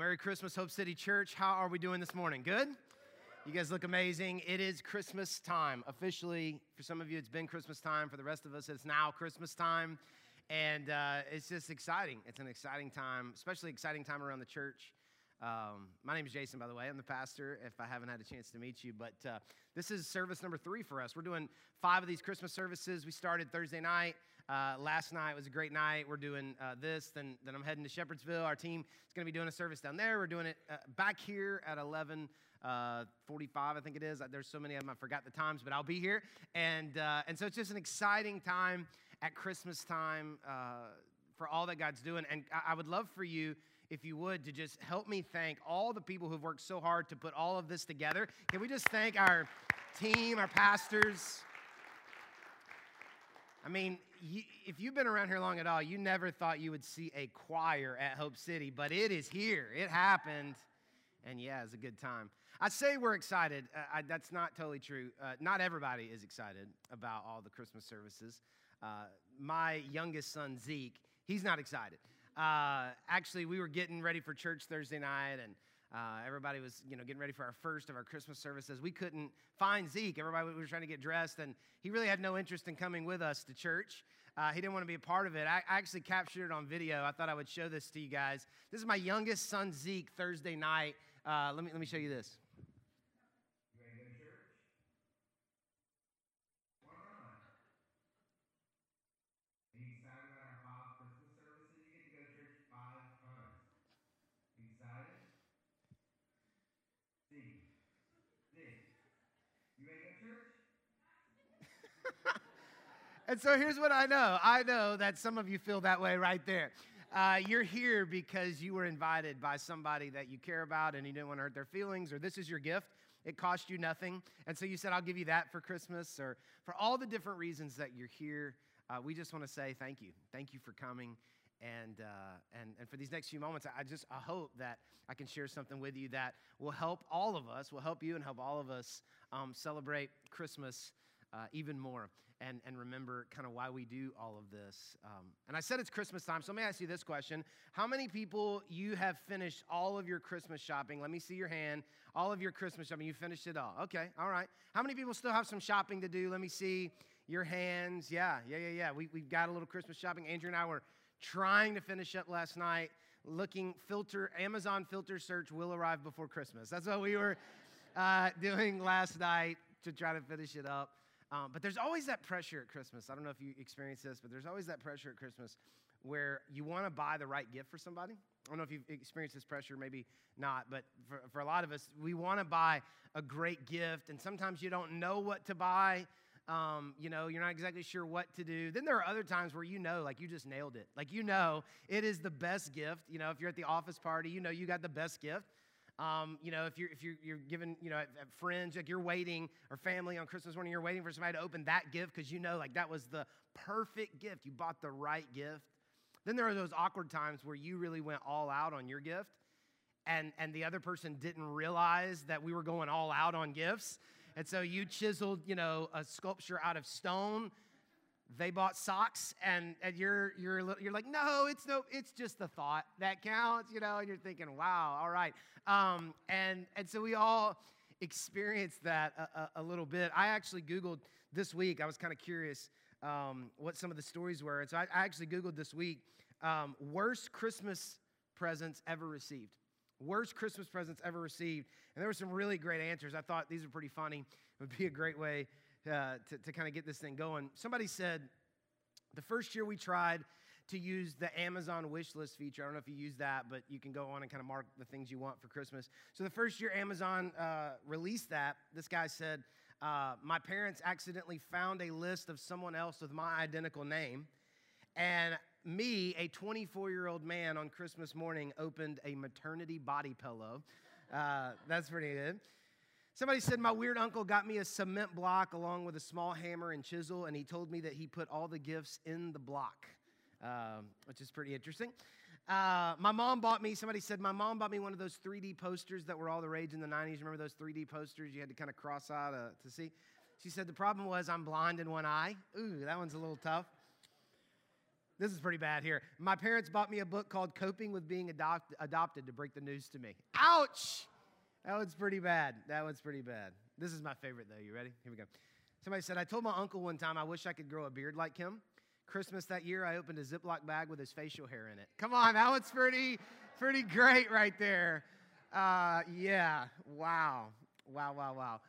Merry Christmas, Hope City Church. How are we doing this morning? Good? You guys look amazing. It is Christmas time. Officially, for some of you, it's been Christmas time. For the rest of us, it's now Christmas time. And uh, it's just exciting. It's an exciting time, especially exciting time around the church. Um, my name is Jason, by the way. I'm the pastor, if I haven't had a chance to meet you. But uh, this is service number three for us. We're doing five of these Christmas services. We started Thursday night. Uh, last night was a great night. We're doing uh, this. Then, then I'm heading to Shepherdsville. Our team is going to be doing a service down there. We're doing it uh, back here at 11. Uh, 45, I think it is. There's so many of them, I forgot the times, but I'll be here. And, uh, and so it's just an exciting time at Christmas time for all that God's doing. And I, I would love for you if you would, to just help me thank all the people who've worked so hard to put all of this together. Can we just thank our team, our pastors? I mean, if you've been around here long at all, you never thought you would see a choir at Hope City, but it is here. It happened. And yeah, it's a good time. I say we're excited. Uh, I, that's not totally true. Uh, not everybody is excited about all the Christmas services. Uh, my youngest son, Zeke, he's not excited. Uh, actually, we were getting ready for church Thursday night, and uh, everybody was, you know, getting ready for our first of our Christmas services. We couldn't find Zeke. Everybody was trying to get dressed, and he really had no interest in coming with us to church. Uh, he didn't want to be a part of it. I, I actually captured it on video. I thought I would show this to you guys. This is my youngest son, Zeke, Thursday night. Uh, let me let me show you this. And so here's what I know I know that some of you feel that way right there. Uh, you're here because you were invited by somebody that you care about and you didn't want to hurt their feelings, or this is your gift. It cost you nothing. And so you said, I'll give you that for Christmas, or for all the different reasons that you're here. Uh, we just want to say thank you. Thank you for coming. And, uh, and, and for these next few moments, I just I hope that I can share something with you that will help all of us, will help you and help all of us um, celebrate Christmas uh, even more and, and remember kind of why we do all of this. Um, and I said it's Christmas time, so let me ask you this question. How many people you have finished all of your Christmas shopping? Let me see your hand. All of your Christmas shopping, you finished it all. Okay, all right. How many people still have some shopping to do? Let me see your hands. Yeah, yeah, yeah, yeah. We, we've got a little Christmas shopping. Andrea and I were trying to finish up last night, looking filter, Amazon filter search will arrive before Christmas. That's what we were uh, doing last night to try to finish it up. Um, but there's always that pressure at Christmas. I don't know if you experience this, but there's always that pressure at Christmas where you want to buy the right gift for somebody. I don't know if you've experienced this pressure, maybe not, but for, for a lot of us, we want to buy a great gift, and sometimes you don't know what to buy. Um, you know, you're not exactly sure what to do. Then there are other times where you know, like you just nailed it. Like you know, it is the best gift. You know, if you're at the office party, you know you got the best gift. Um, you know, if you're if you're, you're given, you know, at friends, like you're waiting, or family on Christmas morning, you're waiting for somebody to open that gift because you know, like that was the perfect gift. You bought the right gift. Then there are those awkward times where you really went all out on your gift, and and the other person didn't realize that we were going all out on gifts, and so you chiseled, you know, a sculpture out of stone they bought socks and, and you're, you're, you're like no it's no it's just the thought that counts you know and you're thinking wow all right. Um, and, and so we all experienced that a, a, a, little bit. I actually googled this week i was kind of curious um, what some of the stories were. And so i, I actually googled this week um, worst christmas presents ever received. Worst christmas presents ever received. And there were some really great answers. I thought these are pretty funny. It would be a great way uh, to, to kind of get this thing going. Somebody said the first year we tried to use the Amazon wish list feature. I don't know if you use that, but you can go on and kind of mark the things you want for Christmas. So the first year Amazon uh, released that, this guy said, uh, My parents accidentally found a list of someone else with my identical name. And me, a 24 year old man on Christmas morning, opened a maternity body pillow. Uh, that's pretty good. Somebody said, My weird uncle got me a cement block along with a small hammer and chisel, and he told me that he put all the gifts in the block, um, which is pretty interesting. Uh, my mom bought me, somebody said, My mom bought me one of those 3D posters that were all the rage in the 90s. Remember those 3D posters you had to kind of cross out uh, to see? She said, The problem was I'm blind in one eye. Ooh, that one's a little tough. This is pretty bad here. My parents bought me a book called Coping with Being Adopt- Adopted to break the news to me. Ouch! That one's pretty bad. That one's pretty bad. This is my favorite, though. You ready? Here we go. Somebody said, I told my uncle one time I wish I could grow a beard like him. Christmas that year, I opened a Ziploc bag with his facial hair in it. Come on, that one's pretty, pretty great right there. Uh, yeah, wow. Wow, wow, wow.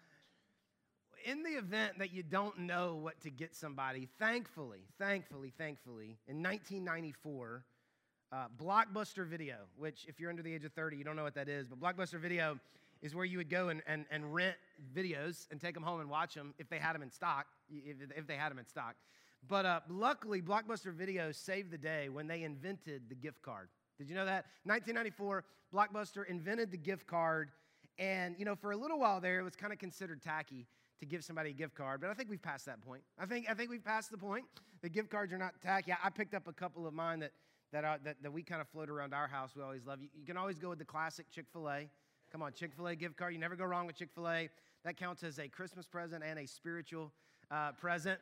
In the event that you don't know what to get somebody, thankfully, thankfully, thankfully, in 1994, uh, Blockbuster Video, which if you're under the age of 30, you don't know what that is, but Blockbuster Video is where you would go and, and, and rent videos and take them home and watch them if they had them in stock, if, if they had them in stock. But uh, luckily, Blockbuster Video saved the day when they invented the gift card. Did you know that? 1994, Blockbuster invented the gift card. And, you know, for a little while there, it was kind of considered tacky to give somebody a gift card, but I think we've passed that point. I think, I think we've passed the point. The gift cards are not tacky. I picked up a couple of mine that, that, are, that, that we kind of float around our house. We always love. You, you can always go with the classic Chick fil A. Come on, Chick fil A gift card. You never go wrong with Chick fil A. That counts as a Christmas present and a spiritual uh, present.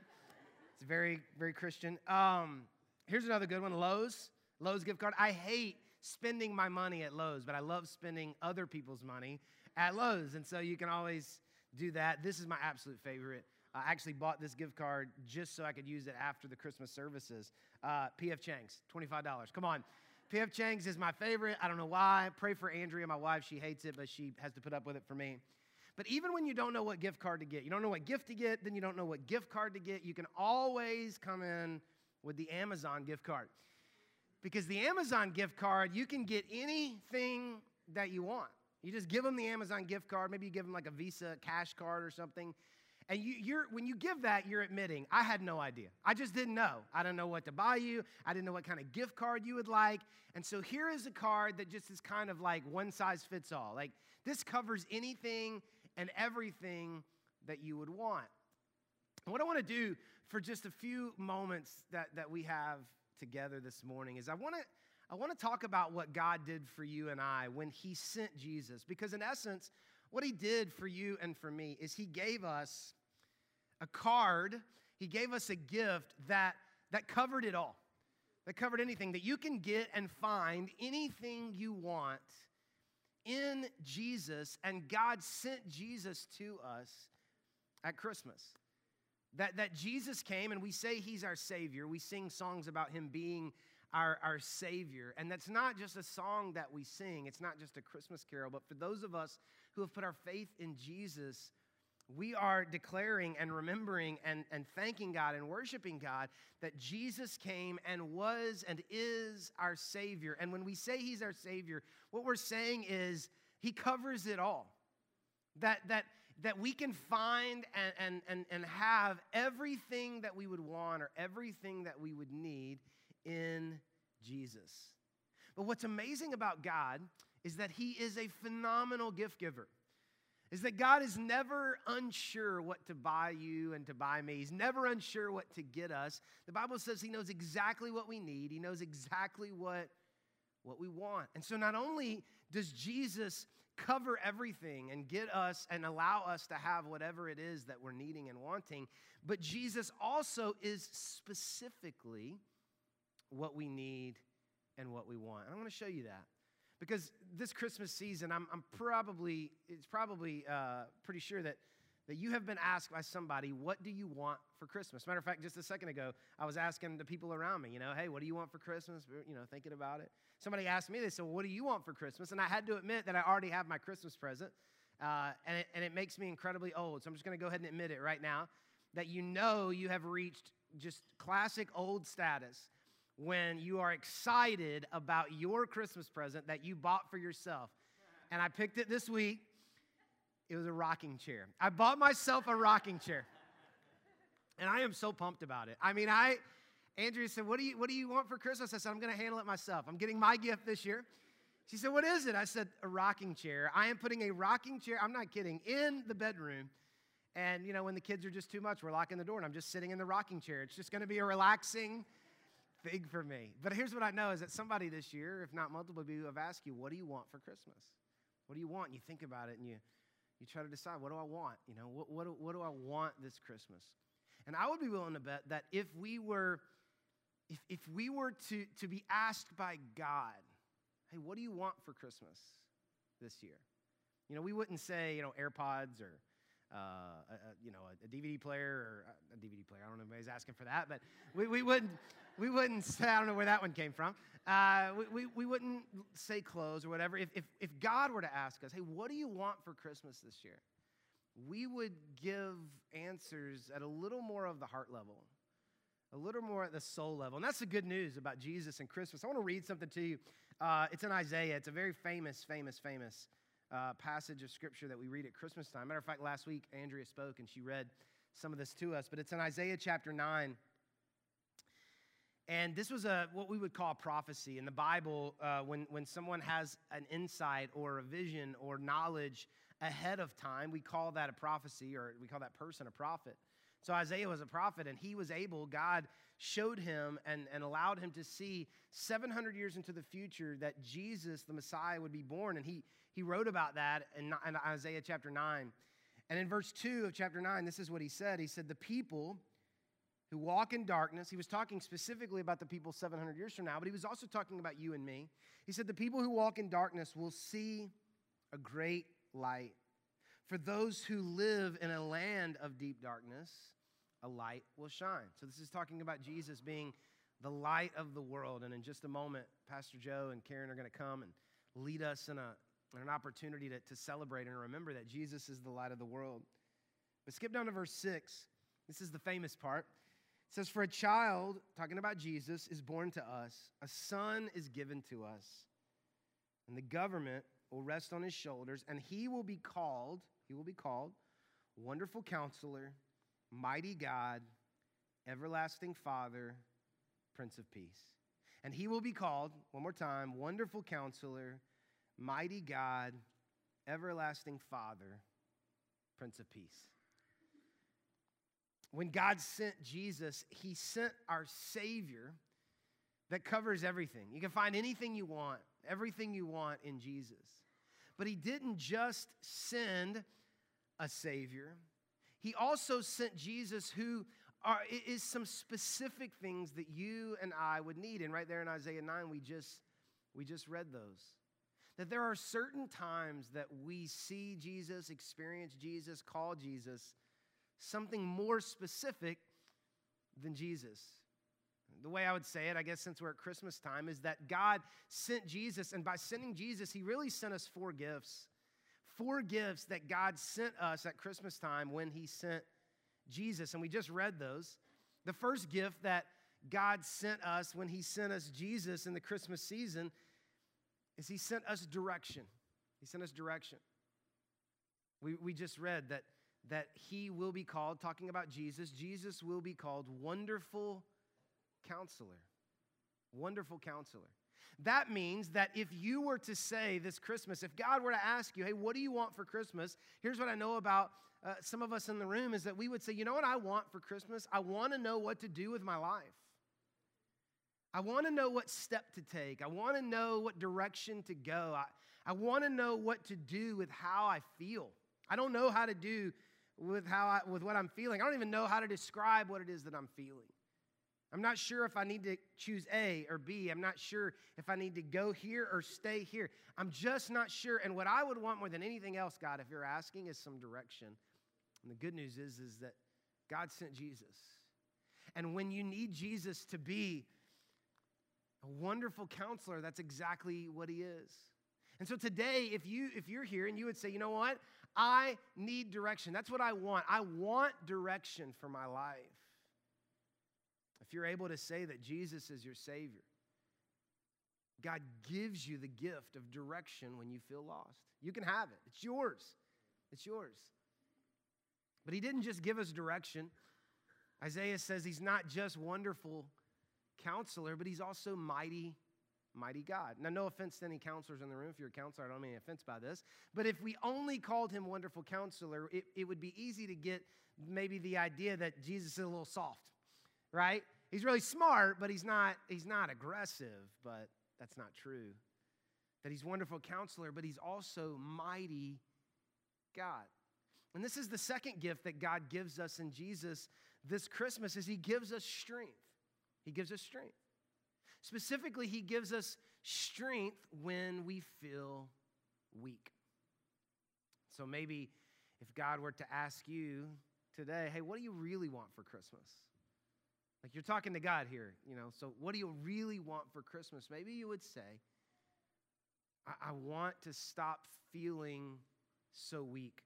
It's very, very Christian. Um, here's another good one Lowe's. Lowe's gift card. I hate spending my money at Lowe's, but I love spending other people's money at Lowe's. And so you can always do that. This is my absolute favorite. I actually bought this gift card just so I could use it after the Christmas services. Uh, PF Chang's, $25. Come on. PF Chang's is my favorite. I don't know why. Pray for Andrea, my wife. She hates it, but she has to put up with it for me. But even when you don't know what gift card to get, you don't know what gift to get, then you don't know what gift card to get, you can always come in with the Amazon gift card. Because the Amazon gift card, you can get anything that you want. You just give them the Amazon gift card. Maybe you give them like a Visa cash card or something. And you, are when you give that, you're admitting, I had no idea. I just didn't know. I didn't know what to buy you. I didn't know what kind of gift card you would like. And so here is a card that just is kind of like one size fits all. Like this covers anything and everything that you would want. What I want to do for just a few moments that, that we have together this morning is I want to I want to talk about what God did for you and I when He sent Jesus. Because, in essence, what He did for you and for me is He gave us a card, He gave us a gift that, that covered it all, that covered anything, that you can get and find anything you want in Jesus. And God sent Jesus to us at Christmas. That, that Jesus came, and we say He's our Savior. We sing songs about Him being our, our Savior. And that's not just a song that we sing, it's not just a Christmas carol, but for those of us who have put our faith in Jesus, we are declaring and remembering and, and thanking God and worshiping God that Jesus came and was and is our Savior. And when we say He's our Savior, what we're saying is He covers it all. That, that, that we can find and, and, and, and have everything that we would want or everything that we would need in Jesus. But what's amazing about God is that He is a phenomenal gift giver. Is that God is never unsure what to buy you and to buy me. He's never unsure what to get us. The Bible says He knows exactly what we need, He knows exactly what, what we want. And so, not only does Jesus cover everything and get us and allow us to have whatever it is that we're needing and wanting, but Jesus also is specifically what we need and what we want. And I want to show you that. Because this Christmas season, I'm, I'm probably, it's probably uh, pretty sure that, that you have been asked by somebody, what do you want for Christmas? Matter of fact, just a second ago, I was asking the people around me, you know, hey, what do you want for Christmas? You know, thinking about it. Somebody asked me, they said, well, what do you want for Christmas? And I had to admit that I already have my Christmas present. Uh, and, it, and it makes me incredibly old. So I'm just going to go ahead and admit it right now that you know you have reached just classic old status when you are excited about your Christmas present that you bought for yourself. And I picked it this week. It was a rocking chair. I bought myself a rocking chair. And I am so pumped about it. I mean, I Andrea said, "What do you what do you want for Christmas?" I said, "I'm going to handle it myself. I'm getting my gift this year." She said, "What is it?" I said, "A rocking chair. I am putting a rocking chair, I'm not kidding, in the bedroom." And you know, when the kids are just too much, we're locking the door and I'm just sitting in the rocking chair. It's just going to be a relaxing big for me. But here's what I know is that somebody this year, if not multiple people, have asked you, what do you want for Christmas? What do you want? And you think about it and you, you try to decide, what do I want? You know, what, what, what do I want this Christmas? And I would be willing to bet that if we were if, if we were to, to be asked by God, hey, what do you want for Christmas this year? You know, we wouldn't say, you know, AirPods or, uh, a, you know, a, a, DVD player or a, DVD player. I don't know if anybody's asking for that, but we, we wouldn't, we wouldn't say, I don't know where that one came from. Uh, we, we, we wouldn't say clothes or whatever. If, if, if God were to ask us, hey, what do you want for Christmas this year? We would give answers at a little more of the heart level a little more at the soul level. And that's the good news about Jesus and Christmas. I want to read something to you. Uh, it's in Isaiah. It's a very famous, famous, famous uh, passage of scripture that we read at Christmas time. Matter of fact, last week, Andrea spoke and she read some of this to us, but it's in Isaiah chapter 9. And this was a what we would call a prophecy in the Bible. Uh, when when someone has an insight or a vision or knowledge ahead of time, we call that a prophecy, or we call that person a prophet. So Isaiah was a prophet, and he was able, God showed him and, and allowed him to see 700 years into the future that Jesus, the Messiah, would be born. And he, he wrote about that in, in Isaiah chapter 9. And in verse 2 of chapter 9, this is what he said He said, The people who walk in darkness, he was talking specifically about the people 700 years from now, but he was also talking about you and me. He said, The people who walk in darkness will see a great light. For those who live in a land of deep darkness, a light will shine. So, this is talking about Jesus being the light of the world. And in just a moment, Pastor Joe and Karen are going to come and lead us in, a, in an opportunity to, to celebrate and remember that Jesus is the light of the world. But skip down to verse 6. This is the famous part. It says, For a child, talking about Jesus, is born to us, a son is given to us, and the government will rest on his shoulders, and he will be called he will be called Wonderful Counselor, Mighty God, Everlasting Father, Prince of Peace. And he will be called, one more time, Wonderful Counselor, Mighty God, Everlasting Father, Prince of Peace. When God sent Jesus, he sent our Savior that covers everything. You can find anything you want, everything you want in Jesus. But he didn't just send a Savior. He also sent Jesus, who are, is some specific things that you and I would need. And right there in Isaiah 9, we just, we just read those. That there are certain times that we see Jesus, experience Jesus, call Jesus something more specific than Jesus. The way I would say it, I guess, since we're at Christmas time, is that God sent Jesus, and by sending Jesus, He really sent us four gifts four gifts that God sent us at Christmas time when He sent Jesus. And we just read those. The first gift that God sent us when He sent us Jesus in the Christmas season is He sent us direction. He sent us direction. We, we just read that, that He will be called, talking about Jesus, Jesus will be called Wonderful Counselor. Wonderful Counselor. That means that if you were to say this Christmas, if God were to ask you, hey, what do you want for Christmas? Here's what I know about uh, some of us in the room is that we would say, you know what I want for Christmas? I want to know what to do with my life. I want to know what step to take. I want to know what direction to go. I, I want to know what to do with how I feel. I don't know how to do with how I, with what I'm feeling. I don't even know how to describe what it is that I'm feeling. I'm not sure if I need to choose A or B. I'm not sure if I need to go here or stay here. I'm just not sure. And what I would want more than anything else, God, if you're asking, is some direction. And the good news is, is that God sent Jesus. And when you need Jesus to be a wonderful counselor, that's exactly what he is. And so today, if you if you're here and you would say, you know what? I need direction. That's what I want. I want direction for my life if you're able to say that Jesus is your Savior, God gives you the gift of direction when you feel lost. You can have it, it's yours. It's yours. But He didn't just give us direction. Isaiah says He's not just wonderful counselor, but He's also mighty mighty God. Now, no offense to any counselors in the room. If you're a counselor, I don't mean any offense by this. But if we only called him wonderful counselor, it, it would be easy to get maybe the idea that Jesus is a little soft, right? He's really smart, but he's not, he's not aggressive, but that's not true. That he's wonderful counselor, but he's also mighty God. And this is the second gift that God gives us in Jesus this Christmas is he gives us strength. He gives us strength. Specifically, He gives us strength when we feel weak. So maybe if God were to ask you today, hey, what do you really want for Christmas? Like you're talking to God here, you know, so what do you really want for Christmas? Maybe you would say, I, I want to stop feeling so weak.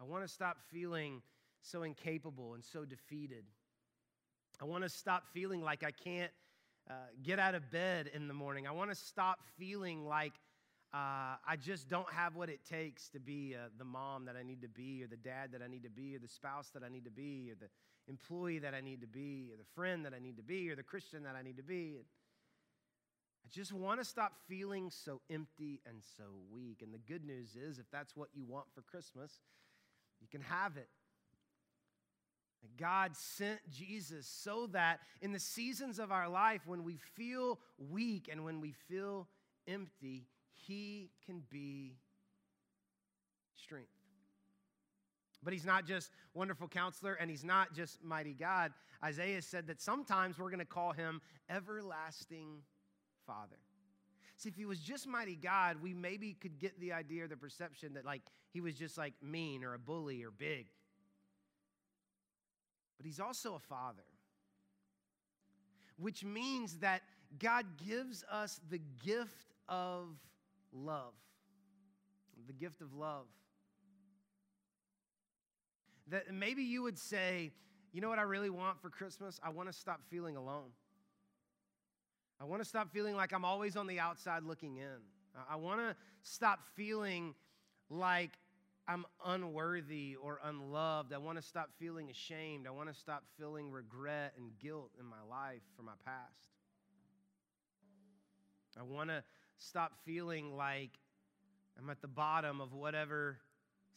I want to stop feeling so incapable and so defeated. I want to stop feeling like I can't uh, get out of bed in the morning. I want to stop feeling like uh, I just don't have what it takes to be uh, the mom that I need to be, or the dad that I need to be, or the spouse that I need to be, or the employee that I need to be, or the friend that I need to be, or the Christian that I need to be. I just want to stop feeling so empty and so weak. And the good news is, if that's what you want for Christmas, you can have it. God sent Jesus so that in the seasons of our life when we feel weak and when we feel empty, He can be strength. But He's not just wonderful counselor and He's not just mighty God. Isaiah said that sometimes we're going to call Him everlasting Father. See, if he was just mighty God, we maybe could get the idea or the perception that like he was just like mean or a bully or big. But he's also a father, which means that God gives us the gift of love. The gift of love. That maybe you would say, you know what I really want for Christmas? I want to stop feeling alone. I want to stop feeling like I'm always on the outside looking in. I want to stop feeling like I'm unworthy or unloved. I want to stop feeling ashamed. I want to stop feeling regret and guilt in my life for my past. I want to stop feeling like I'm at the bottom of whatever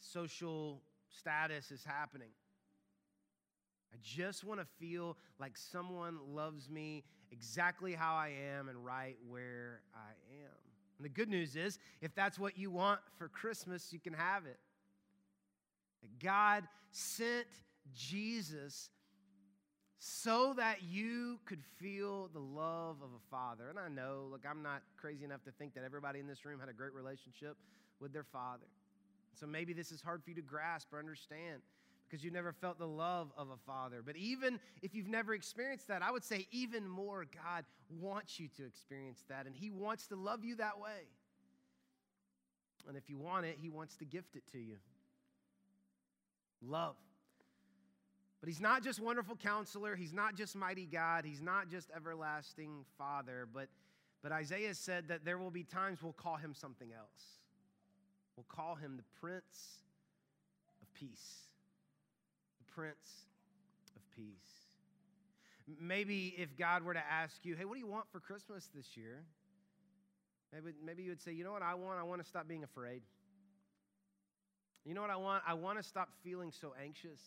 social status is happening. I just want to feel like someone loves me exactly how I am and right where I am. And the good news is, if that's what you want for Christmas, you can have it. God sent Jesus so that you could feel the love of a father. And I know, look, I'm not crazy enough to think that everybody in this room had a great relationship with their father. So maybe this is hard for you to grasp or understand because you've never felt the love of a father. But even if you've never experienced that, I would say even more, God wants you to experience that, and He wants to love you that way. And if you want it, He wants to gift it to you. Love. But He's not just wonderful counselor, He's not just mighty God, He's not just everlasting Father, but, but Isaiah said that there will be times we'll call Him something else. We'll call Him the Prince of Peace. The prince of Peace. Maybe if God were to ask you, hey, what do you want for Christmas this year? Maybe, maybe you would say, you know what I want? I want to stop being afraid. You know what I want? I want to stop feeling so anxious.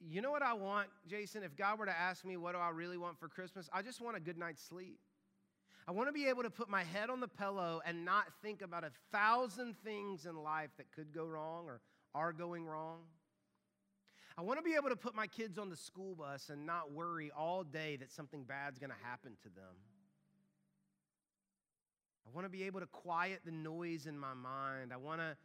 You know what I want, Jason? If God were to ask me, what do I really want for Christmas? I just want a good night's sleep. I want to be able to put my head on the pillow and not think about a thousand things in life that could go wrong or are going wrong. I want to be able to put my kids on the school bus and not worry all day that something bad's going to happen to them. I want to be able to quiet the noise in my mind. I want to.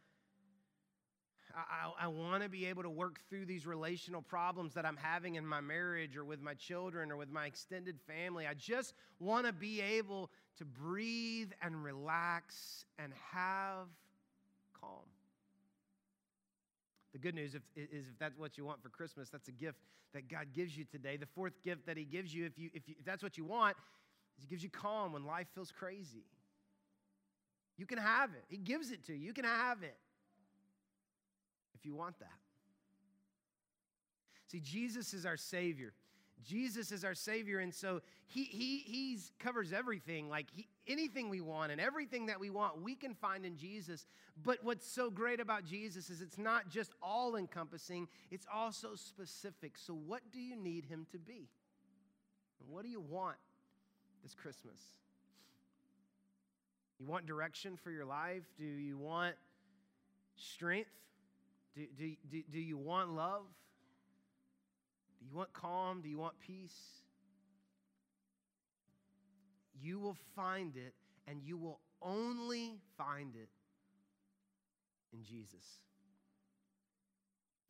I, I, want to be able to work through these relational problems that I'm having in my marriage or with my children or with my extended family. I just want to be able to breathe and relax and have calm. The good news is if that's what you want for Christmas, that's a gift that God gives you today. The fourth gift that He gives you, if, you, if, you, if that's what you want, is He gives you calm when life feels crazy. You can have it. He gives it to you. You can have it if you want that. See, Jesus is our Savior. Jesus is our Savior, and so He He He's covers everything. Like he, anything we want and everything that we want, we can find in Jesus. But what's so great about Jesus is it's not just all encompassing; it's also specific. So, what do you need Him to be? What do you want this Christmas? You want direction for your life? Do you want strength? Do, do, do, do you want love? Do you want calm? Do you want peace? you will find it, and you will only find it in Jesus.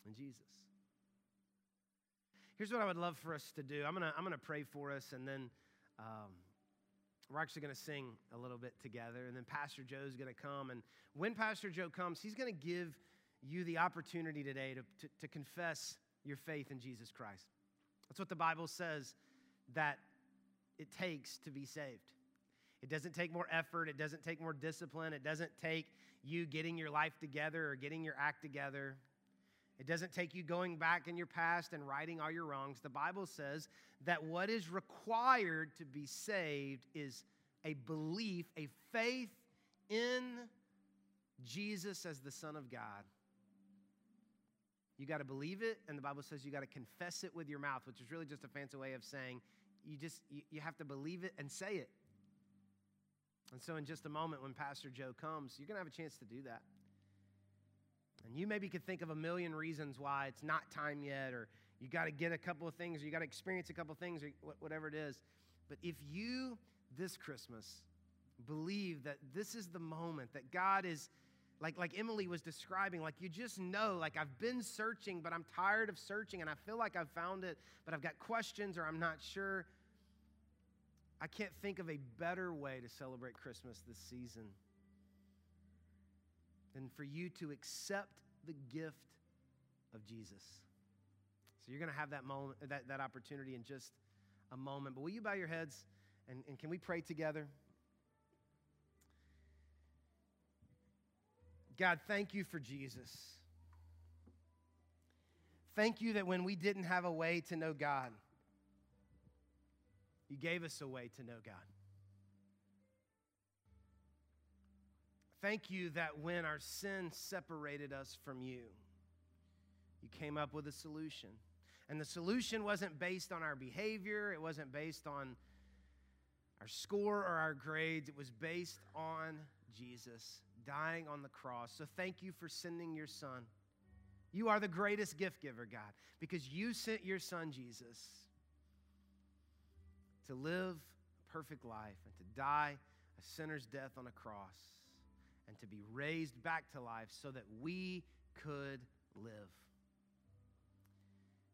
In Jesus. Here's what I would love for us to do. I'm gonna, I'm gonna pray for us, and then um, we're actually gonna sing a little bit together. And then Pastor Joe's gonna come. And when Pastor Joe comes, he's gonna give you the opportunity today to, to, to confess your faith in Jesus Christ. That's what the Bible says that it takes to be saved. It doesn't take more effort, it doesn't take more discipline, it doesn't take you getting your life together or getting your act together. It doesn't take you going back in your past and righting all your wrongs. The Bible says that what is required to be saved is a belief, a faith in Jesus as the Son of God. You got to believe it, and the Bible says you got to confess it with your mouth, which is really just a fancy way of saying you just you, have to believe it and say it. And so, in just a moment, when Pastor Joe comes, you're going to have a chance to do that. And you maybe could think of a million reasons why it's not time yet, or you got to get a couple of things, or you got to experience a couple of things, or whatever it is. But if you this Christmas believe that this is the moment that God is, like, like Emily was describing, like you just know, like I've been searching, but I'm tired of searching, and I feel like I've found it, but I've got questions, or I'm not sure. I can't think of a better way to celebrate Christmas this season than for you to accept the gift of Jesus. So you're going to have that moment, that, that opportunity in just a moment. But will you bow your heads and, and can we pray together? God, thank you for Jesus. Thank you that when we didn't have a way to know God, you gave us a way to know God. Thank you that when our sin separated us from you, you came up with a solution. And the solution wasn't based on our behavior, it wasn't based on our score or our grades, it was based on Jesus dying on the cross. So thank you for sending your son. You are the greatest gift giver, God, because you sent your son, Jesus to live a perfect life and to die a sinner's death on a cross and to be raised back to life so that we could live.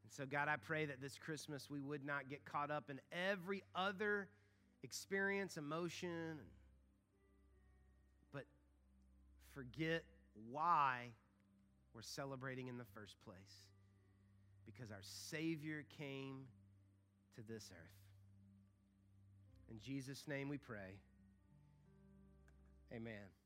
And so, God, I pray that this Christmas we would not get caught up in every other experience, emotion, forget why we're celebrating in the first place. Because our Savior came to this earth. In Jesus' name we pray. Amen.